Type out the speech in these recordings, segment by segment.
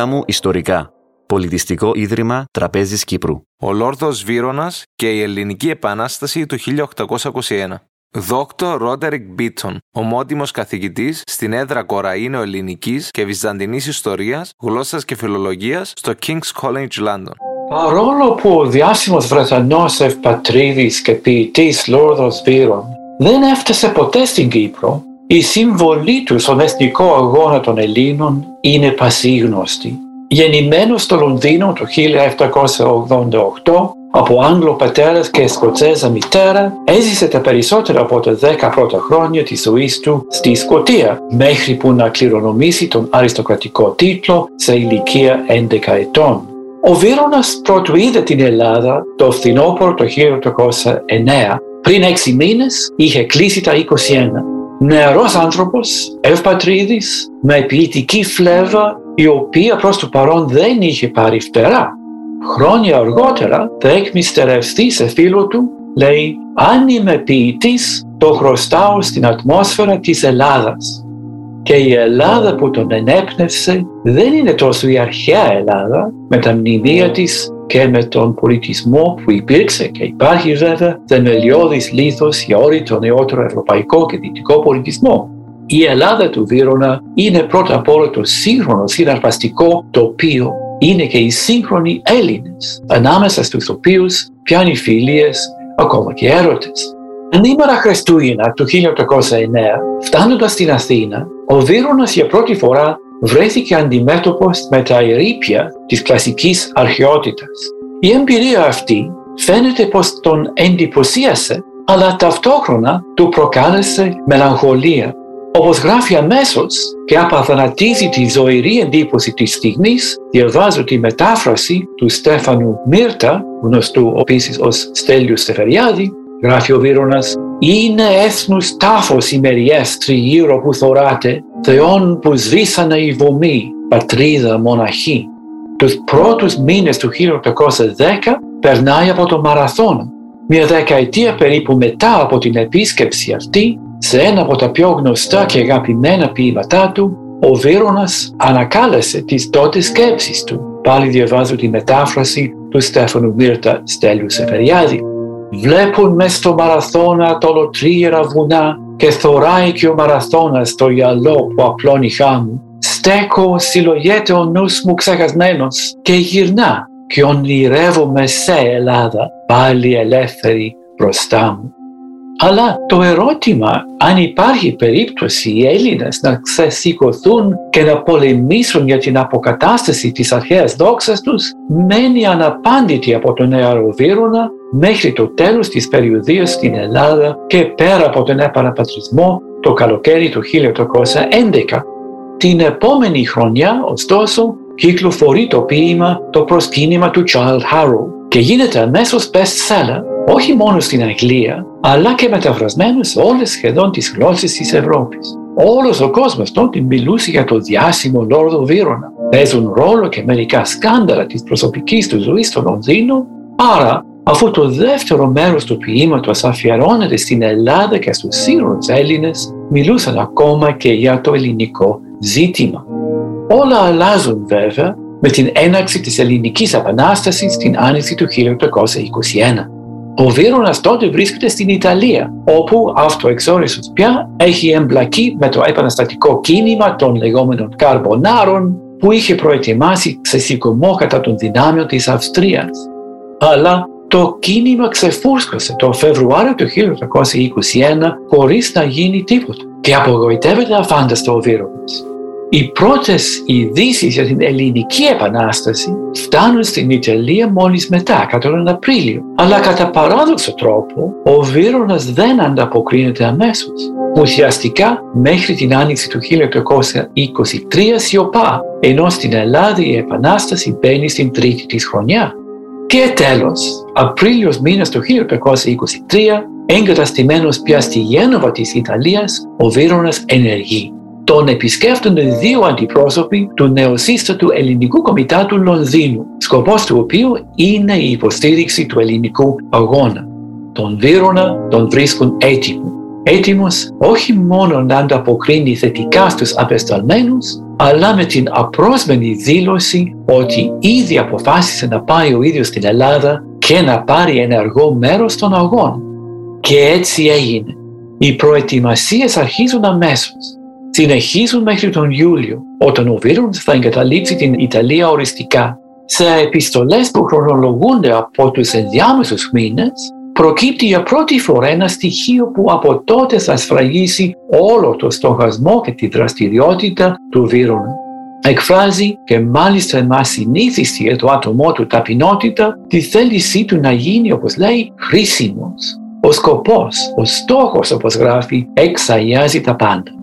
Πολέμου Ιστορικά. Πολιτιστικό Ίδρυμα Τραπέζης Κύπρου. Ο Λόρδος Βύρονας και η Ελληνική Επανάσταση του 1821. Δόκτωρ Ρόντερικ Μπίτσον, ομότιμος καθηγητής στην έδρα Κοραΐνο Ελληνικής και Βυζαντινής Ιστορίας, Γλώσσας και Φιλολογίας στο King's College London. Παρόλο που ο διάσημος Βρετανός ευπατρίδης και ποιητής Λόρδος Βύρον δεν έφτασε ποτέ στην Κύπρο, η συμβολή του στον εθνικό αγώνα των Ελλήνων είναι πασίγνωστη. Γεννημένος στο Λονδίνο το 1788 από Άγγλο πατέρας και Σκοτσέζα μητέρα, έζησε τα περισσότερα από τα δέκα πρώτα χρόνια της ζωής του στη Σκοτία, μέχρι που να κληρονομήσει τον αριστοκρατικό τίτλο σε ηλικία 11 ετών. Ο Βίρονας πρώτου είδε την Ελλάδα το φθινόπωρο το 1809. Πριν έξι μήνες είχε κλείσει τα 21. Νεαρός άνθρωπος, ευπατρίδης, με ποιητική φλέβα, η οποία προς το παρόν δεν είχε πάρει φτερά. Χρόνια αργότερα θα εκμυστερευτεί σε φίλο του, λέει «Αν είμαι ποιητής, το χρωστάω στην ατμόσφαιρα της Ελλάδας». Και η Ελλάδα που τον ενέπνευσε δεν είναι τόσο η αρχαία Ελλάδα με τα μνημεία της και με τον πολιτισμό που υπήρξε και υπάρχει βέβαια θεμελιώδης λίθος για όλη τον νεότερο ευρωπαϊκό και δυτικό πολιτισμό. Η Ελλάδα του Βύρονα είναι πρώτα απ' όλο το σύγχρονο συναρπαστικό τοπίο είναι και οι σύγχρονοι Έλληνες, ανάμεσα στους οποίους πιάνει φιλίες ακόμα και έρωτες. Ανήμερα Χριστούγεννα του 1809, φτάνοντας στην Αθήνα, ο Βύρονας για πρώτη φορά βρέθηκε αντιμέτωπος με τα ερήπια της κλασικής αρχαιότητας. Η εμπειρία αυτή φαίνεται πως τον εντυπωσίασε, αλλά ταυτόχρονα του προκάλεσε μελαγχολία όπως γράφει αμέσως και απαθανατίζει τη ζωηρή εντύπωση της στιγμής, διαβάζω τη μετάφραση του Στέφανου Μύρτα, γνωστού επίσης ως Στέλιου Στεφεριάδη, γράφει ο Βίρονας «Είναι έθνους τάφος οι μεριές τριγύρω που θωράτε, θεών που σβήσανε η βωμή, πατρίδα μοναχή». Τους πρώτους μήνες του 1810 περνάει από το μαραθώνα. Μια δεκαετία περίπου μετά από την επίσκεψη αυτή, σε ένα από τα πιο γνωστά και αγαπημένα ποίηματά του, ο Βίρονας ανακάλεσε τις τότε σκέψεις του. Πάλι διαβάζω τη μετάφραση του Στέφανου Μύρτα Στέλιου Σεφεριάδη. Βλέπουν μες στο μαραθώνα τολοτρίερα βουνά και θωράει και ο μαραθώνας το γυαλό που απλώνει χάμου. Στέκω, συλλογέται ο νους μου ξεχασμένος και γυρνά και ονειρεύομαι σε Ελλάδα πάλι ελεύθερη μπροστά μου. Αλλά το ερώτημα αν υπάρχει περίπτωση οι Έλληνες να ξεσηκωθούν και να πολεμήσουν για την αποκατάσταση της αρχαίας δόξας τους μένει αναπάντητη από τον νεαρό Βύρονα μέχρι το τέλος της περιοδίας στην Ελλάδα και πέρα από τον επαναπατρισμό το καλοκαίρι του 1811. Την επόμενη χρονιά, ωστόσο, κυκλοφορεί το ποίημα «Το προσκύνημα του Child Harrow» και γίνεται αμέσως best-seller όχι μόνο στην Αγγλία, αλλά και μεταφρασμένο σε όλες σχεδόν τις γλώσσες της Ευρώπης. Όλος ο κόσμος τότε μιλούσε για το διάσημο Λόρδο Βίρονα. Παίζουν ρόλο και μερικά σκάνδαλα της προσωπικής του ζωής στο Λονδίνο, άρα αφού το δεύτερο μέρος του ποίηματος αφιερώνεται στην Ελλάδα και στους σύγχρονους Έλληνες, μιλούσαν ακόμα και για το ελληνικό ζήτημα. Όλα αλλάζουν βέβαια με την έναρξη της ελληνικής επανάστασης στην άνοιξη του 1821. Ο Βίρονας τότε βρίσκεται στην Ιταλία, όπου αυτοεξόριστος πια έχει εμπλακεί με το επαναστατικό κίνημα των λεγόμενων Καρμπονάρων που είχε προετοιμάσει ξεσηκωμό κατά των δυνάμεων της Αυστρίας. Αλλά το κίνημα ξεφούσκωσε το Φεβρουάριο του 1821 χωρίς να γίνει τίποτα και απογοητεύεται αφάνταστο ο Βίρονας. Οι πρώτες ειδήσεις για την ελληνική επανάσταση φτάνουν στην Ιταλία μόλις μετά, κατά τον Απρίλιο. Αλλά κατά παράδοξο τρόπο, ο Βίρονας δεν ανταποκρίνεται αμέσως. Ουσιαστικά μέχρι την άνοιξη του 1823 σιωπά, ενώ στην Ελλάδα η επανάσταση μπαίνει στην τρίτη της χρονιά. Και τέλος, Απρίλιος μήνας του 1823, εγκαταστημένος πια στη Γένοβα της Ιταλίας, ο Βίρονας ενεργεί τον επισκέφτονται δύο αντιπρόσωποι του νεοσύστατου Ελληνικού Κομιτάτου Λονδίνου, σκοπός του οποίου είναι η υποστήριξη του ελληνικού αγώνα. Τον Βίρονα τον βρίσκουν έτοιμο. Έτοιμος όχι μόνο να ανταποκρίνει θετικά στους απεσταλμένους, αλλά με την απρόσμενη δήλωση ότι ήδη αποφάσισε να πάει ο ίδιος στην Ελλάδα και να πάρει ενεργό μέρος στον αγώνα. Και έτσι έγινε. Οι προετοιμασίες αρχίζουν αμέσως. Συνεχίζουν μέχρι τον Ιούλιο, όταν ο Βίρονς θα εγκαταλείψει την Ιταλία οριστικά. Σε επιστολές που χρονολογούνται από τους ενδιάμεσους μήνες, προκύπτει για πρώτη φορά ένα στοιχείο που από τότε θα σφραγίσει όλο το στοχασμό και τη δραστηριότητα του Βίρονα. Εκφράζει και μάλιστα μα συνήθιστη για το άτομό του ταπεινότητα τη θέλησή του να γίνει όπως λέει χρήσιμος. Ο σκοπός, ο στόχος όπως γράφει εξαγιάζει τα πάντα.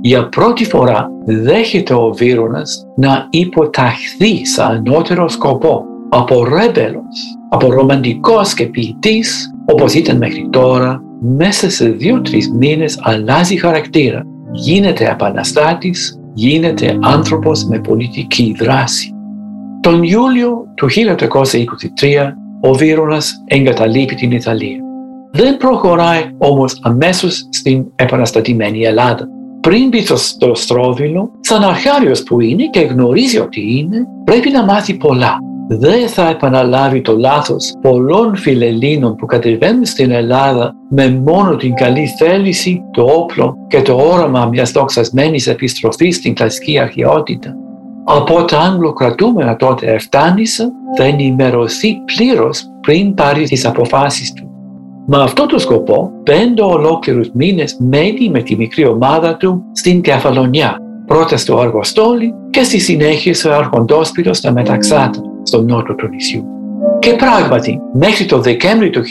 Για πρώτη φορά δέχεται ο Βίρονας να υποταχθεί σαν ανώτερο σκοπό από ρέμπελος, από ρομαντικός και ποιητής όπως ήταν μέχρι τώρα, μέσα σε δύο-τρεις μήνες αλλάζει χαρακτήρα. Γίνεται επαναστάτης, γίνεται άνθρωπος με πολιτική δράση. Τον Ιούλιο του 1823 ο Βίρονας εγκαταλείπει την Ιταλία. Δεν προχωράει όμως αμέσως στην επαναστατημένη Ελλάδα. Πριν μπει στο στρόβιλο, σαν αρχάριος που είναι και γνωρίζει ότι είναι, πρέπει να μάθει πολλά δεν θα επαναλάβει το λάθος πολλών φιλελλήνων που κατεβαίνουν στην Ελλάδα με μόνο την καλή θέληση, το όπλο και το όραμα μιας δοξασμένης επιστροφής στην κλασική αρχαιότητα. Από τα Αγγλοκρατούμενα τότε εφτάνησα θα ενημερωθεί πλήρως πριν πάρει τις αποφάσεις του. Με αυτό το σκοπό, πέντε ολόκληρους μήνες μένει με τη μικρή ομάδα του στην Κεφαλονιά, πρώτα στο Αργοστόλι και στη συνέχεια στο Αρχοντόσπιτο στα Μεταξάτα στο νότο του νησιού. Και πράγματι, μέχρι το Δεκέμβρη του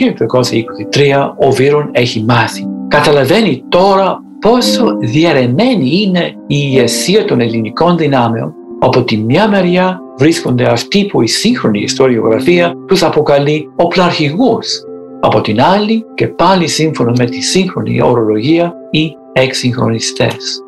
1923 ο Βίρον έχει μάθει. Καταλαβαίνει τώρα πόσο διαρρεμένη είναι η ηγεσία των ελληνικών δυνάμεων. Από τη μια μεριά βρίσκονται αυτοί που η σύγχρονη ιστοριογραφία τους αποκαλεί οπλαρχηγούς. Από την άλλη και πάλι σύμφωνα με τη σύγχρονη ορολογία οι εξυγχρονιστές.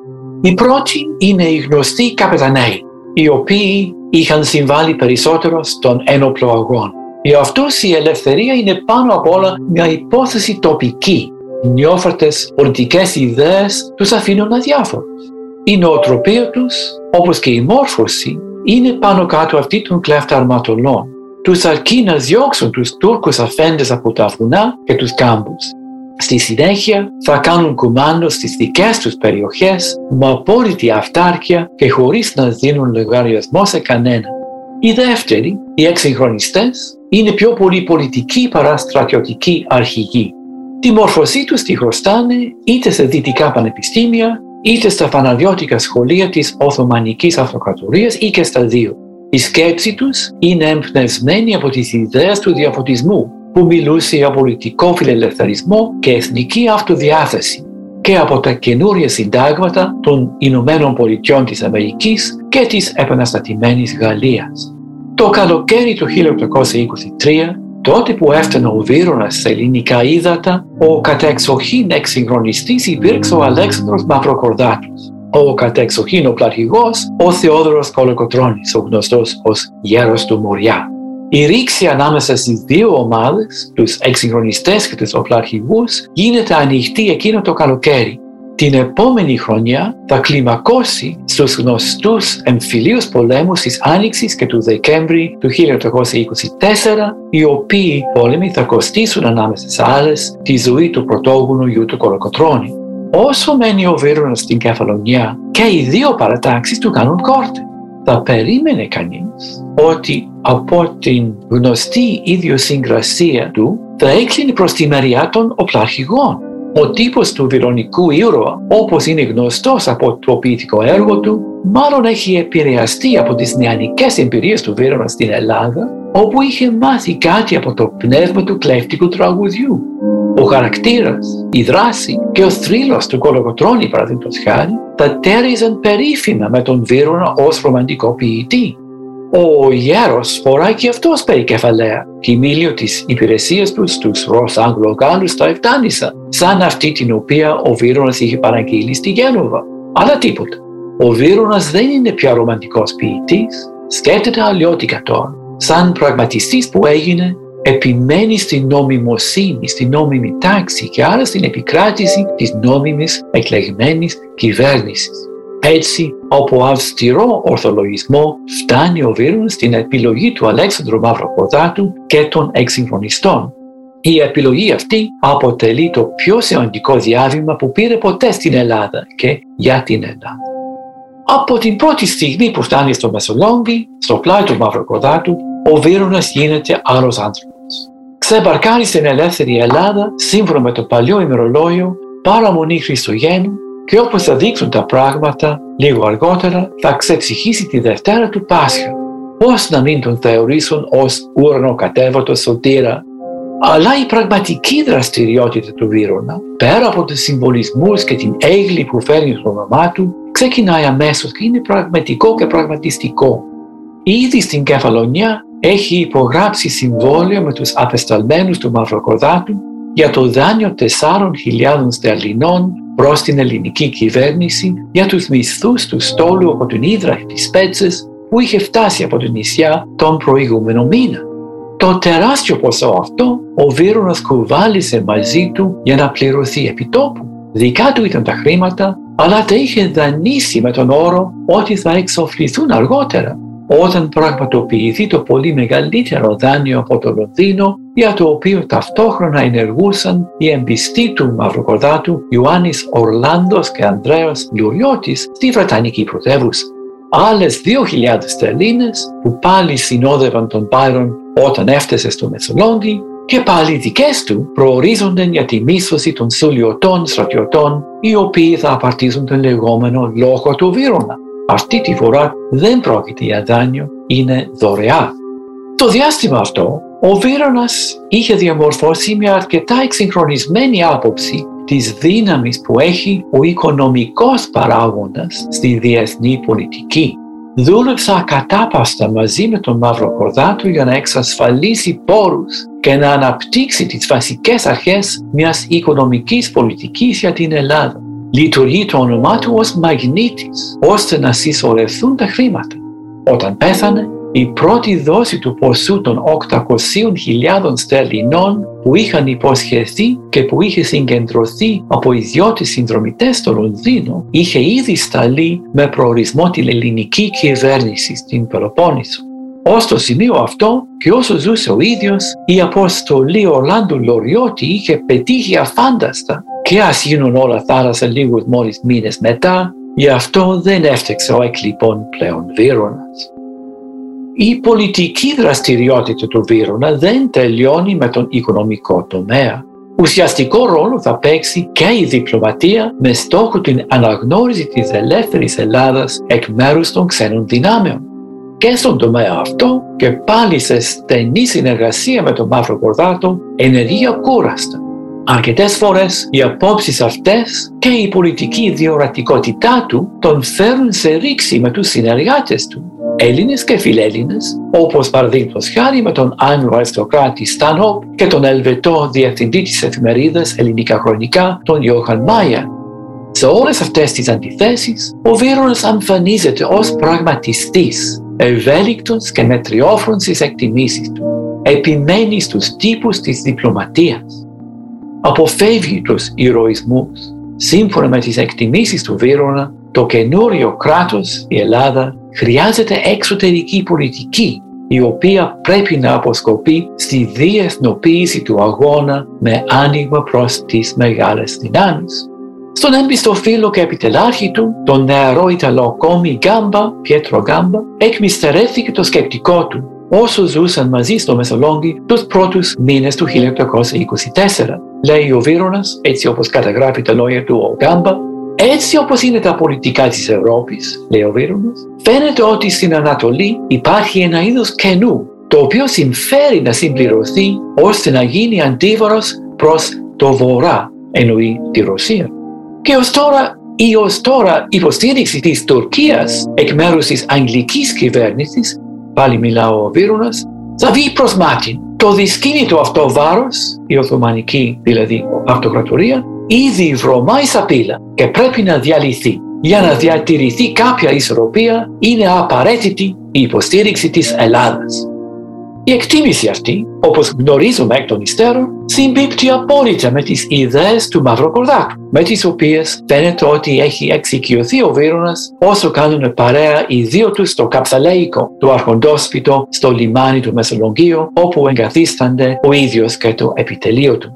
Οι πρώτοι είναι οι γνωστοί καπεταναίοι, οι οποίοι είχαν συμβάλει περισσότερο στον ένοπλο αγώνα. Για αυτούς η ελευθερία είναι πάνω απ' όλα μια υπόθεση τοπική. Οι νιώφαρτες πολιτικές ιδέες τους αφήνουν αδιάφορους. Η νοοτροπία τους, όπως και η μόρφωση, είναι πάνω κάτω αυτή των κλέφτα Τους αρκεί να διώξουν τους Τούρκους αφέντες από τα βουνά και τους κάμπους Στη συνέχεια θα κάνουν κουμάντο στις δικές τους περιοχές με απόλυτη αυτάρκεια και χωρίς να δίνουν λογαριασμό σε κανένα. Οι δεύτεροι, οι εξυγχρονιστές, είναι πιο πολύ πολιτικοί παρά στρατιωτικοί αρχηγοί. Τη μόρφωσή τους τη χρωστάνε είτε σε δυτικά πανεπιστήμια, είτε στα φαναδιώτικα σχολεία της Οθωμανικής Αυτοκρατορίας ή και στα δύο. Η σκέψη τους είναι εμπνευσμένη από τις ιδέες του διαφωτισμού που μιλούσε για πολιτικό φιλελευθερισμό και εθνική αυτοδιάθεση και από τα καινούρια συντάγματα των Ηνωμένων Πολιτειών της Αμερικής και της επαναστατημένης Γαλλίας. Το καλοκαίρι του 1823, τότε που έφτανε ο Βίρονας σε ελληνικά ύδατα, ο κατεξοχήν εξυγχρονιστής υπήρξε ο Αλέξανδρος Μαυροκορδάτος. Ο κατεξοχήν ο πλαρχηγός, ο Θεόδωρος Κολοκοτρώνης, ο γνωστός ως Γέρος του Μοριά. Η ρήξη ανάμεσα στις δύο ομάδες, τους εξυγχρονιστές και τους οπλαρχηγούς, γίνεται ανοιχτή εκείνο το καλοκαίρι. Την επόμενη χρονιά θα κλιμακώσει στους γνωστούς εμφυλίους πολέμους της Άνοιξης και του Δεκέμβρη του 1824, οι οποίοι πόλεμοι θα κοστίσουν ανάμεσα σε άλλες τη ζωή του πρωτόγονου γιου του Κολοκοτρώνη. Όσο μένει ο Βίρονας στην Κεφαλονιά και οι δύο παρατάξεις του κάνουν κόρτε θα περίμενε κανείς ότι από την γνωστή ιδιοσυγκρασία του θα έκλεινε προς τη μεριά των οπλαρχηγών. Ο τύπος του βυρονικού ήρωα, όπως είναι γνωστός από το ποιητικό έργο του, μάλλον έχει επηρεαστεί από τις νεανικές εμπειρίες του Βύρονα στην Ελλάδα, όπου είχε μάθει κάτι από το πνεύμα του κλέφτικου τραγουδιού. Ο χαρακτήρας, η δράση και ο θρύλος του Κολογοτρώνη, παραδείγματος χάρη, τα τέριζαν περίφημα με τον Βύρονα ως ρομαντικό ποιητή. Ο γέρος φοράει και αυτός περικεφαλαία, κοιμήλιο της υπηρεσίας του στους Ρος Αγγλογάλους στα Εφτάνησα, σαν αυτή την οποία ο Βύρονας είχε παραγγείλει στη Γένοβα. Αλλά τίποτα. Ο Βύρονας δεν είναι πια ρομαντικός ποιητής, σκέφτεται αλλιώτικα τώρα. Σαν πραγματιστής που έγινε, επιμένει στην νομιμοσύνη, στην νόμιμη τάξη και άρα στην επικράτηση της νόμιμης εκλεγμένης κυβέρνησης. Έτσι, από αυστηρό ορθολογισμό φτάνει ο Βίρον στην επιλογή του Αλέξανδρου Μαυροκορδάτου και των εξυγχρονιστών. Η επιλογή αυτή αποτελεί το πιο σημαντικό διάβημα που πήρε ποτέ στην Ελλάδα και για την Ελλάδα. Από την πρώτη στιγμή που φτάνει στο Μεσολόγγι, στο πλάι του Μαυροκορδάτου, ο Βίρονας γίνεται άλλος άνθρωπος. Ξεμπαρκάρει στην ελεύθερη Ελλάδα, σύμφωνα με το παλιό ημερολόγιο, παραμονή Χριστουγέννου και όπως θα δείξουν τα πράγματα, λίγο αργότερα θα ξεψυχήσει τη Δευτέρα του Πάσχα. Πώς να μην τον θεωρήσουν ως ουρανοκατέβατος σωτήρα. Αλλά η πραγματική δραστηριότητα του Βίρονα, πέρα από τους συμβολισμούς και την έγκλη που φέρνει στο όνομά του, ξεκινάει αμέσως και είναι πραγματικό και πραγματιστικό. Ήδη στην Κεφαλονιά έχει υπογράψει συμβόλαιο με τους απεσταλμένους του Μαυροκορδάτου για το δάνειο 4.000 στερλινών προς την ελληνική κυβέρνηση για τους μισθούς του στόλου από την Ήδρα της Πέτσες που είχε φτάσει από την νησιά τον προηγούμενο μήνα. Το τεράστιο ποσό αυτό ο Βίρονος κουβάλισε μαζί του για να πληρωθεί επιτόπου. Δικά του ήταν τα χρήματα, αλλά τα είχε δανείσει με τον όρο ότι θα εξοφληθούν αργότερα όταν πραγματοποιηθεί το πολύ μεγαλύτερο δάνειο από το Λονδίνο για το οποίο ταυτόχρονα ενεργούσαν οι εμπιστοί του Μαυροκορδάτου Ιωάννης Ορλάντος και Ανδρέας Λουριώτης στη Βρετανική πρωτεύουσα. Άλλες 2.000 στερλίνες που πάλι συνόδευαν τον Πάιρον όταν έφτασε στο Μεσολόγγι και πάλι δικές του προορίζονται για τη μίσθωση των σουλιωτών στρατιωτών οι οποίοι θα απαρτίζουν τον λεγόμενο λόγο του Βύρονα. Αυτή τη φορά δεν πρόκειται για δάνειο, είναι δωρεά. Το διάστημα αυτό, ο Βίρονας είχε διαμορφώσει μια αρκετά εξυγχρονισμένη άποψη της δύναμης που έχει ο οικονομικός παράγοντας στη διεθνή πολιτική. Δούλεψα ακατάπαστα μαζί με τον Μαύρο Κορδάτου για να εξασφαλίσει πόρους και να αναπτύξει τις βασικές αρχές μιας οικονομικής πολιτικής για την Ελλάδα λειτουργεί το όνομά του ως μαγνήτης, ώστε να συσσωρευτούν τα χρήματα. Όταν πέθανε, η πρώτη δόση του ποσού των 800.000 στερλινών που είχαν υποσχεθεί και που είχε συγκεντρωθεί από ιδιώτες συνδρομητές στο Λονδίνο είχε ήδη σταλεί με προορισμό την ελληνική κυβέρνηση στην Πελοπόννησο. Ω το σημείο αυτό και όσο ζούσε ο ίδιος, η αποστολή Ορλάντου Λοριώτη είχε πετύχει αφάνταστα και ας γίνουν όλα θάλασσα λίγους μόλις μήνες μετά, γι' αυτό δεν έφταξε ο εκλειπών πλέον Βίρονας. Η πολιτική δραστηριότητα του Βίρονα δεν τελειώνει με τον οικονομικό τομέα. Ουσιαστικό ρόλο θα παίξει και η διπλωματία με στόχο την αναγνώριση της ελεύθερης Ελλάδας εκ μέρους των ξένων δυνάμεων. Και στον τομέα αυτό και πάλι σε στενή συνεργασία με τον Μαύρο Κορδάτο ενεργεί ακούραστα. Αρκετές φορές οι απόψεις αυτές και η πολιτική διορατικότητά του τον φέρνουν σε ρήξη με τους συνεργάτες του, Έλληνες και φιλέλληνες, όπως παραδείγματος χάρη με τον Άγγλο αριστοκράτη Στάνοπ και τον Ελβετό διευθυντή της εφημερίδας Ελληνικά Χρονικά, τον Ιώχαν Μάια. Σε όλες αυτές τις αντιθέσεις, ο Βίρονας εμφανίζεται ως πραγματιστής, ευέλικτος και μετριόφρον στις εκτιμήσεις του. Επιμένει στους τύπους της διπλωματίας αποφεύγει τους ηρωισμούς. Σύμφωνα με τις εκτιμήσεις του Βίρονα, το καινούριο κράτος, η Ελλάδα, χρειάζεται εξωτερική πολιτική, η οποία πρέπει να αποσκοπεί στη διεθνοποίηση του αγώνα με άνοιγμα προς τις μεγάλες δυνάμεις. Στον έμπιστο φίλο και επιτελάρχη του, τον νεαρό Ιταλό κόμι Γκάμπα, Πιέτρο Γκάμπα, εκμυστερέθηκε το σκεπτικό του όσο ζούσαν μαζί στο Μεσολόγγι τους πρώτους μήνες του 1824. Λέει ο Βίρονας, έτσι όπως καταγράφει τα λόγια του ο Γκάμπα, έτσι όπως είναι τα πολιτικά της Ευρώπης, λέει ο Βίρονας, φαίνεται ότι στην Ανατολή υπάρχει ένα είδος κενού, το οποίο συμφέρει να συμπληρωθεί ώστε να γίνει αντίβαρος προς το βορρά, εννοεί τη Ρωσία. Και ως τώρα η ως τώρα υποστήριξη της Τουρκίας εκ μέρους της αγγλικής κυβέρνησης πάλι μιλάω ο Βίρουνας, θα βγει προς μάτι. Το δυσκίνητο αυτό βάρος, η Οθωμανική δηλαδή αυτοκρατορία, ήδη βρωμάει στα πύλα και πρέπει να διαλυθεί. Για να διατηρηθεί κάποια ισορροπία είναι απαραίτητη η υποστήριξη της Ελλάδας. Η εκτίμηση αυτή, όπως γνωρίζουμε εκ των υστέρων, συμπίπτει απόλυτα με τις ιδέες του Μαυροκορδάκου, με τις οποίες φαίνεται ότι έχει εξοικειωθεί ο Βίρονας όσο κάνουν παρέα οι δύο τους στο καψαλέικο του αρχοντόσπιτο στο λιμάνι του Μεσολογγίου όπου εγκαθίστανται ο ίδιος και το επιτελείο του.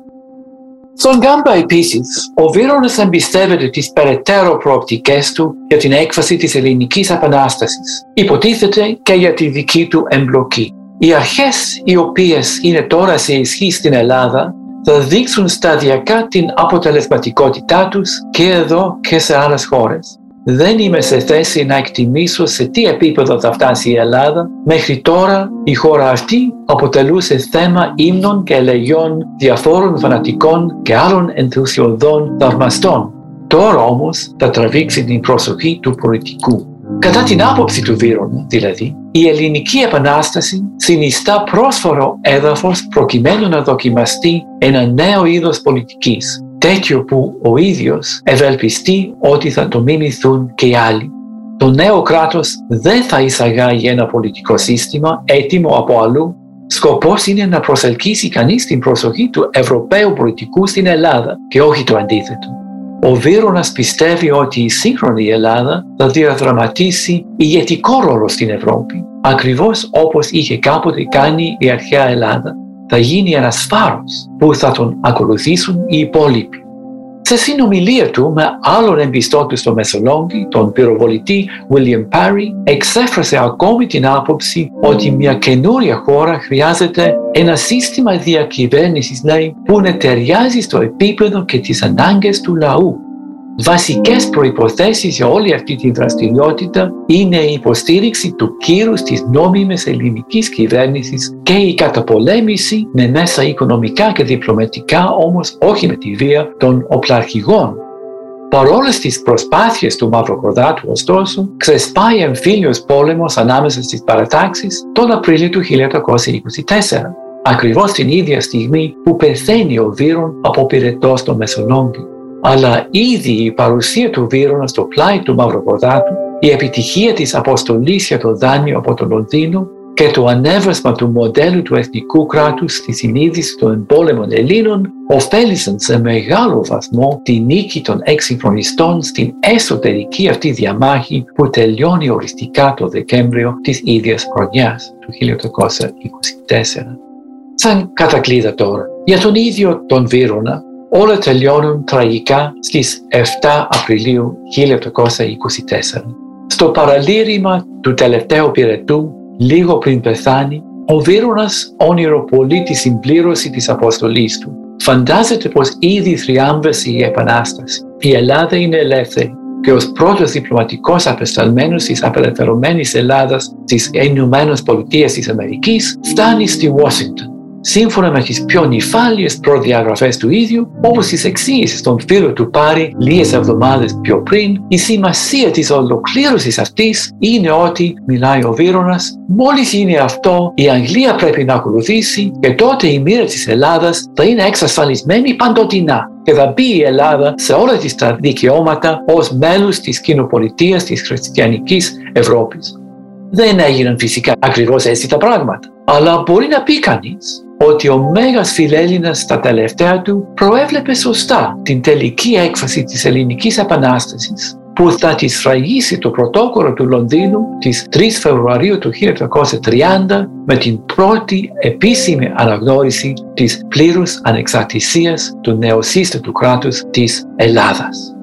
Στον Γκάμπα επίσης, ο Βίρονας εμπιστεύεται τις περαιτέρω προοπτικές του για την έκφαση της ελληνικής επανάσταση. Υποτίθεται και για τη δική του εμπλοκή. Οι αρχές οι οποίες είναι τώρα σε ισχύ στην Ελλάδα θα δείξουν σταδιακά την αποτελεσματικότητά τους και εδώ και σε άλλες χώρες. Δεν είμαι σε θέση να εκτιμήσω σε τι επίπεδο θα φτάσει η Ελλάδα. Μέχρι τώρα η χώρα αυτή αποτελούσε θέμα ύμνων και ελεγιών διαφόρων φανατικών και άλλων ενθουσιωδών θαυμαστών. Τώρα όμως θα τραβήξει την προσοχή του πολιτικού. Κατά την άποψη του Βίρονα, δηλαδή, η ελληνική επανάσταση συνιστά πρόσφορο έδαφος προκειμένου να δοκιμαστεί ένα νέο είδος πολιτικής, τέτοιο που ο ίδιος ευελπιστεί ότι θα το μιμηθούν και οι άλλοι. Το νέο κράτος δεν θα εισαγάγει ένα πολιτικό σύστημα έτοιμο από αλλού. Σκοπός είναι να προσελκύσει κανείς την προσοχή του Ευρωπαίου πολιτικού στην Ελλάδα και όχι το αντίθετο. Ο Βίρονας πιστεύει ότι η σύγχρονη Ελλάδα θα διαδραματίσει ηγετικό ρόλο στην Ευρώπη, ακριβώς όπως είχε κάποτε κάνει η αρχαία Ελλάδα θα γίνει ένας φάρος που θα τον ακολουθήσουν οι υπόλοιποι. Σε συνομιλία του με άλλον εμπιστό στο Μεσολόγγι, τον πυροβολητή William Parry, εξέφρασε ακόμη την άποψη ότι μια καινούρια χώρα χρειάζεται ένα σύστημα διακυβέρνησης που να ταιριάζει στο επίπεδο και τις ανάγκες του λαού Βασικές προϋποθέσεις για όλη αυτή τη δραστηριότητα είναι η υποστήριξη του κύρους της νόμιμης ελληνικής κυβέρνησης και η καταπολέμηση με μέσα οικονομικά και διπλωματικά όμως όχι με τη βία των οπλαρχηγών. Παρόλες τις προσπάθειες του Μαυροκορδάτου ωστόσο, ξεσπάει εμφύλιος πόλεμος ανάμεσα στις παρατάξεις τον Απρίλιο του 1824, ακριβώς την ίδια στιγμή που πεθαίνει ο Βύρον από πυρετός στο Μεσολόγγι αλλά ήδη η παρουσία του Βίρονα στο πλάι του Μαυροποδάτου, η επιτυχία της αποστολής για το δάνειο από το Λονδίνο και το ανέβασμα του μοντέλου του εθνικού κράτους στη συνείδηση των εμπόλεμων Ελλήνων ωφέλησαν σε μεγάλο βαθμό τη νίκη των εξυγχρονιστών στην εσωτερική αυτή διαμάχη που τελειώνει οριστικά το Δεκέμβριο της ίδιας χρονιάς του 1824. Σαν κατακλείδα τώρα, για τον ίδιο τον Βίρονα όλα τελειώνουν τραγικά στις 7 Απριλίου 1824. Στο παραλήρημα του τελευταίου πυρετού, λίγο πριν πεθάνει, ο Βίρονας όνειροπολεί τη συμπλήρωση της αποστολής του. Φαντάζεται πως ήδη θριάμβασε η Επανάσταση. Η Ελλάδα είναι ελεύθερη και ως πρώτος διπλωματικός απεσταλμένος της απελευθερωμένης Ελλάδας στις Ηνωμένες Πολιτείες της Αμερικής φτάνει στη Washington σύμφωνα με τις πιο νυφάλιες προδιαγραφές του ίδιου, όπως τις εξήγησες στον φίλο του Πάρη λίγες εβδομάδες πιο πριν, η σημασία της ολοκλήρωσης αυτής είναι ότι, μιλάει ο Βίρονας, μόλις είναι αυτό, η Αγγλία πρέπει να ακολουθήσει και τότε η μοίρα της Ελλάδας θα είναι εξασφαλισμένη παντοτινά και θα μπει η Ελλάδα σε όλα τις τα δικαιώματα ως μέλος της κοινοπολιτείας της χριστιανικής Ευρώπης. Δεν έγιναν φυσικά ακριβώς έτσι τα πράγματα. Αλλά μπορεί να πει κανείς ότι ο Μέγας Φιλέλληνας στα τελευταία του προέβλεπε σωστά την τελική έκφαση της ελληνικής επανάστασης που θα της σφραγίσει το πρωτόκολλο του Λονδίνου της 3 Φεβρουαρίου του 1830 με την πρώτη επίσημη αναγνώριση της πλήρους ανεξαρτησίας του νεοσύστατου κράτους της Ελλάδας.